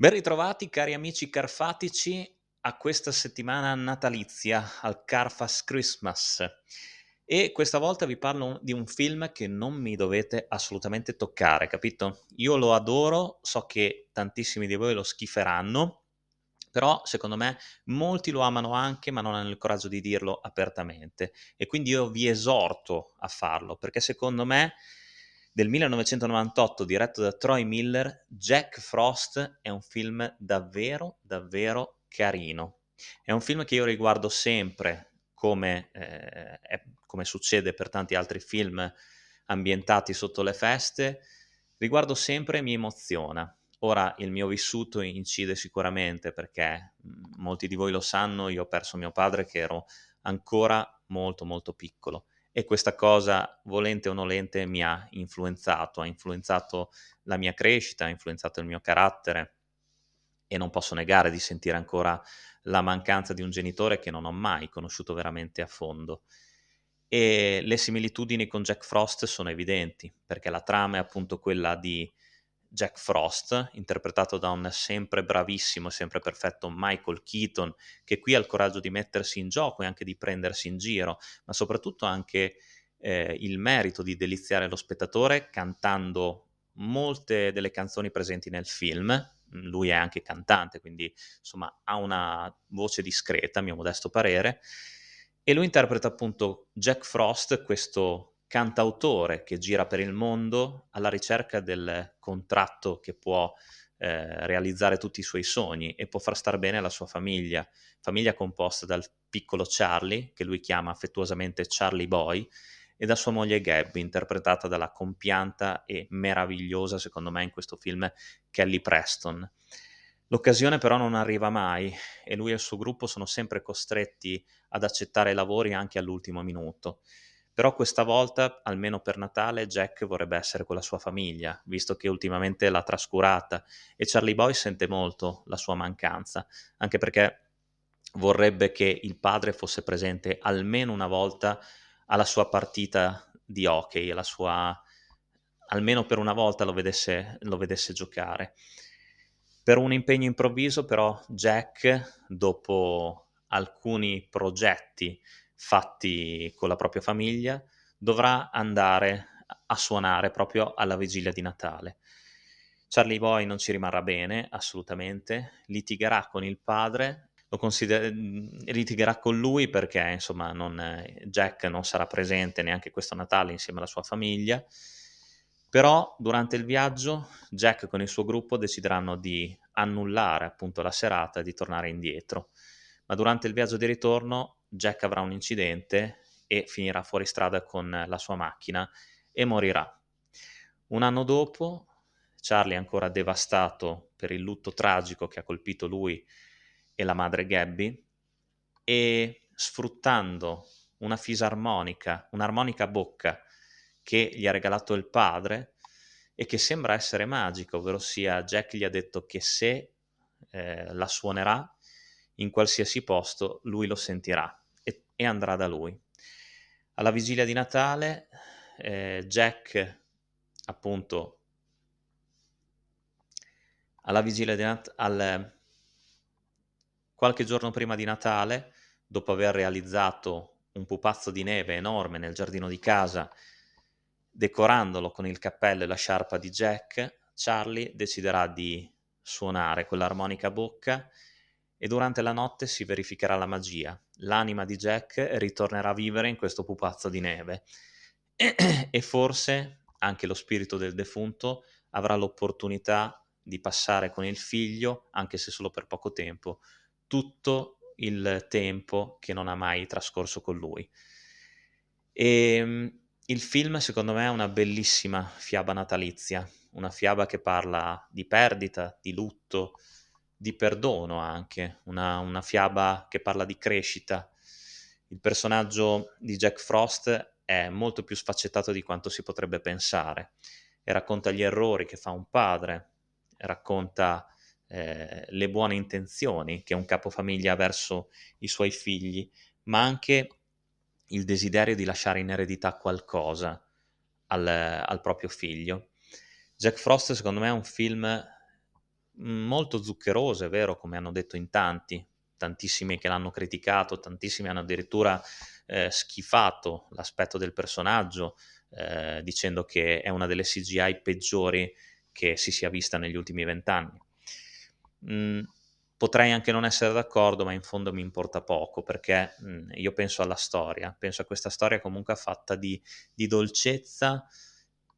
Ben ritrovati cari amici carfatici a questa settimana natalizia, al Carfast Christmas. E questa volta vi parlo di un film che non mi dovete assolutamente toccare, capito? Io lo adoro, so che tantissimi di voi lo schiferanno, però secondo me molti lo amano anche, ma non hanno il coraggio di dirlo apertamente. E quindi io vi esorto a farlo, perché secondo me del 1998 diretto da Troy Miller, Jack Frost è un film davvero, davvero carino. È un film che io riguardo sempre come, eh, è, come succede per tanti altri film ambientati sotto le feste, riguardo sempre e mi emoziona. Ora il mio vissuto incide sicuramente perché molti di voi lo sanno, io ho perso mio padre che ero ancora molto molto piccolo e questa cosa, volente o nolente, mi ha influenzato, ha influenzato la mia crescita, ha influenzato il mio carattere e non posso negare di sentire ancora la mancanza di un genitore che non ho mai conosciuto veramente a fondo. E le similitudini con Jack Frost sono evidenti, perché la trama è appunto quella di Jack Frost, interpretato da un sempre bravissimo, sempre perfetto Michael Keaton, che qui ha il coraggio di mettersi in gioco e anche di prendersi in giro, ma soprattutto anche eh, il merito di deliziare lo spettatore cantando molte delle canzoni presenti nel film. Lui è anche cantante, quindi insomma ha una voce discreta, a mio modesto parere. E lui interpreta appunto Jack Frost, questo cantautore che gira per il mondo alla ricerca del contratto che può eh, realizzare tutti i suoi sogni e può far star bene la sua famiglia, famiglia composta dal piccolo Charlie, che lui chiama affettuosamente Charlie Boy, e da sua moglie Gabby, interpretata dalla compianta e meravigliosa, secondo me, in questo film Kelly Preston. L'occasione però non arriva mai e lui e il suo gruppo sono sempre costretti ad accettare lavori anche all'ultimo minuto. Però questa volta, almeno per Natale, Jack vorrebbe essere con la sua famiglia, visto che ultimamente l'ha trascurata e Charlie Boy sente molto la sua mancanza, anche perché vorrebbe che il padre fosse presente almeno una volta alla sua partita di hockey, sua almeno per una volta lo vedesse, lo vedesse giocare. Per un impegno improvviso, però, Jack, dopo alcuni progetti fatti con la propria famiglia, dovrà andare a suonare proprio alla vigilia di Natale. Charlie Boy non ci rimarrà bene, assolutamente, litigherà con il padre, lo consider- litigherà con lui perché insomma non, Jack non sarà presente neanche questo Natale insieme alla sua famiglia, però durante il viaggio Jack con il suo gruppo decideranno di annullare appunto la serata e di tornare indietro, ma durante il viaggio di ritorno Jack avrà un incidente e finirà fuori strada con la sua macchina e morirà. Un anno dopo, Charlie è ancora devastato per il lutto tragico che ha colpito lui e la madre Gabby e sfruttando una fisarmonica, un'armonica a bocca che gli ha regalato il padre e che sembra essere magica, ovvero sia Jack gli ha detto che se eh, la suonerà in qualsiasi posto lui lo sentirà e andrà da lui. Alla vigilia di Natale, eh, Jack, appunto, alla vigilia di Natale, qualche giorno prima di Natale, dopo aver realizzato un pupazzo di neve enorme nel giardino di casa, decorandolo con il cappello e la sciarpa di Jack, Charlie deciderà di suonare quell'armonica a bocca e durante la notte si verificherà la magia. L'anima di Jack ritornerà a vivere in questo pupazzo di neve e forse anche lo spirito del defunto avrà l'opportunità di passare con il figlio, anche se solo per poco tempo, tutto il tempo che non ha mai trascorso con lui. E ehm, il film, secondo me, è una bellissima fiaba natalizia, una fiaba che parla di perdita, di lutto, di perdono anche, una, una fiaba che parla di crescita. Il personaggio di Jack Frost è molto più sfaccettato di quanto si potrebbe pensare e racconta gli errori che fa un padre, racconta eh, le buone intenzioni che un capofamiglia ha verso i suoi figli, ma anche il desiderio di lasciare in eredità qualcosa al, al proprio figlio. Jack Frost secondo me è un film molto zuccherose, è vero, come hanno detto in tanti, tantissimi che l'hanno criticato, tantissimi hanno addirittura eh, schifato l'aspetto del personaggio, eh, dicendo che è una delle CGI peggiori che si sia vista negli ultimi vent'anni. Mm, potrei anche non essere d'accordo, ma in fondo mi importa poco perché mm, io penso alla storia, penso a questa storia comunque fatta di, di dolcezza,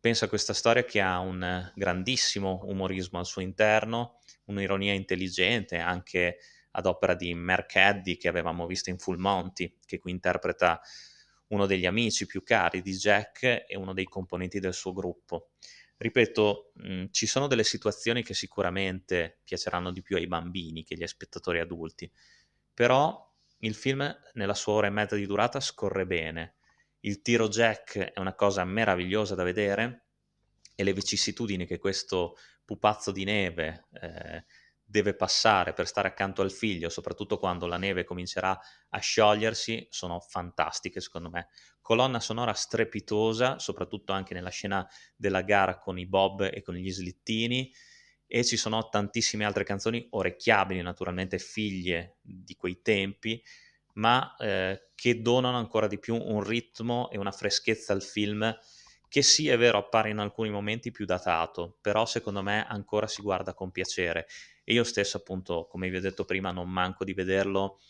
penso a questa storia che ha un grandissimo umorismo al suo interno, un'ironia intelligente anche ad opera di Mark Eddy che avevamo visto in Full Monty, che qui interpreta uno degli amici più cari di Jack e uno dei componenti del suo gruppo. Ripeto, mh, mm, ci sono delle situazioni che sicuramente piaceranno di più ai bambini che agli spettatori adulti, però il film nella sua ora e mezza di durata scorre bene. Il tiro Jack è una cosa meravigliosa da vedere e le vicissitudini che questo pupazzo di neve eh, deve passare per stare accanto al figlio, soprattutto quando la neve comincerà a sciogliersi, sono fantastiche secondo me. Colonna sonora strepitosa, soprattutto anche nella scena della gara con i bob e con gli slittini e ci sono tantissime altre canzoni orecchiabili, naturalmente figlie di quei tempi, ma eh, che donano ancora di più un ritmo e una freschezza al film che sì è vero appare in alcuni momenti più datato, però secondo me ancora si guarda con piacere e io stesso appunto, come vi ho detto prima, non manco di vederlo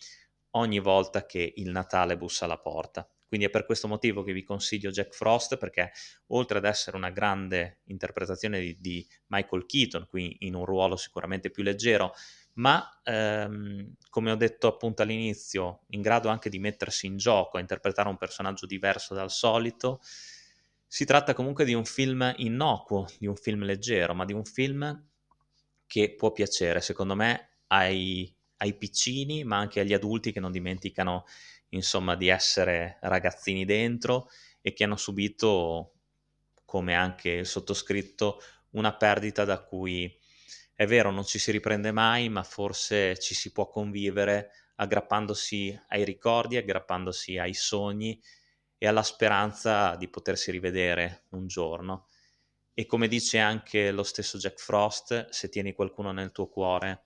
ogni volta che il Natale bussa alla porta. Quindi è per questo motivo che vi consiglio Jack Frost, perché oltre ad essere una grande interpretazione di, di Michael Keaton, qui in un ruolo sicuramente più leggero, ma ehm, come ho detto appunto all'inizio, in grado anche di mettersi in gioco, interpretare un personaggio diverso dal solito, si tratta comunque di un film innocuo, di un film leggero, ma di un film che può piacere, secondo me, ai, ai piccini, ma anche agli adulti che non dimenticano, insomma, di essere ragazzini dentro e che hanno subito, come anche il sottoscritto, una perdita da cui è vero, non ci si riprende mai, ma forse ci si può convivere aggrappandosi ai ricordi, aggrappandosi ai sogni e alla speranza di potersi rivedere un giorno. E come dice anche lo stesso Jack Frost, se tieni qualcuno nel tuo cuore,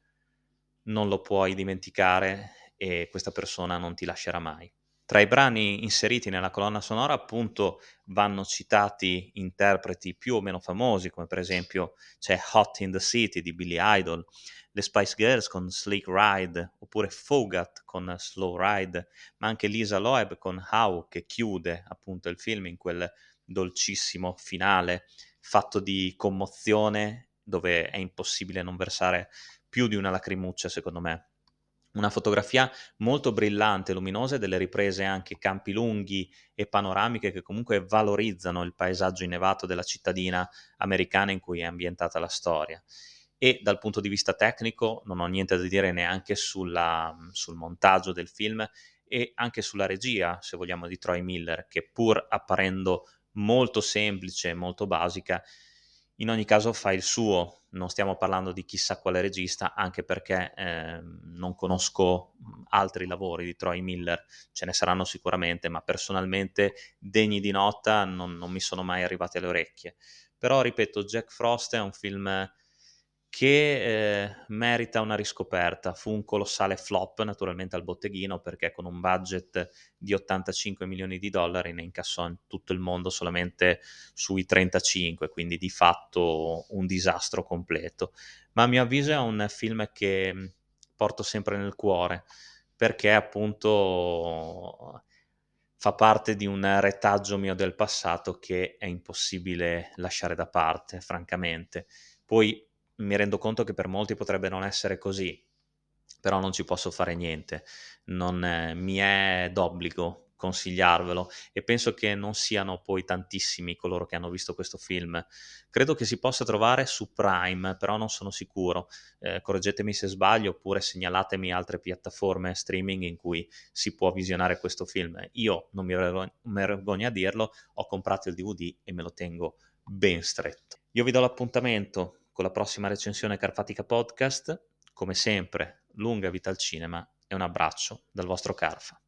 non lo puoi dimenticare e questa persona non ti lascerà mai. Tra i brani inseriti nella colonna sonora, appunto, vanno citati interpreti più o meno famosi, come per esempio c'è Hot in the City di Billy Idol, le Spice Girls con Slick Ride, oppure Fogat con Slow Ride, ma anche Lisa Loeb con How, che chiude appunto il film in quel dolcissimo finale fatto di commozione dove è impossibile non versare più di una lacrimuccia, secondo me. Una fotografia molto brillante, luminosa e delle riprese anche campi lunghi e panoramiche che comunque valorizzano il paesaggio innevato della cittadina americana in cui è ambientata la storia. E dal punto di vista tecnico non ho niente da dire neanche sulla, sul montaggio del film e anche sulla regia, se vogliamo, di Troy Miller, che pur apparendo molto semplice, molto basica, in ogni caso fa il suo, non stiamo parlando di chissà quale regista, anche perché eh, non conosco altri lavori di Troy Miller, ce ne saranno sicuramente, ma personalmente degni di nota non, non mi sono mai arrivati alle orecchie. Però, ripeto, Jack Frost è un film che eh, merita una riscoperta. Fu un colossale flop naturalmente al botteghino perché con un budget di 85 milioni di dollari ne incassò in tutto il mondo solamente sui 35, quindi di fatto un disastro completo. Ma a mio avviso è un film che mm, porto sempre nel cuore perché appunto fa parte di un retaggio mio del passato che è impossibile lasciare da parte, francamente. Poi mi rendo conto che per molti potrebbe non essere così, però non ci posso fare niente, non, eh, mi è d'obbligo consigliarvelo e penso che non siano poi tantissimi coloro che hanno visto questo film. Credo che si possa trovare su Prime, però non sono sicuro. Eh, correggetemi se sbaglio oppure segnalatemi altre piattaforme streaming in cui si può visionare questo film. Io non mi vergogno a dirlo, ho comprato il DVD e me lo tengo ben stretto. Io vi do l'appuntamento con la prossima recensione Carfatica Podcast. Come sempre, lunga vita al cinema e un abbraccio dal vostro Carfa.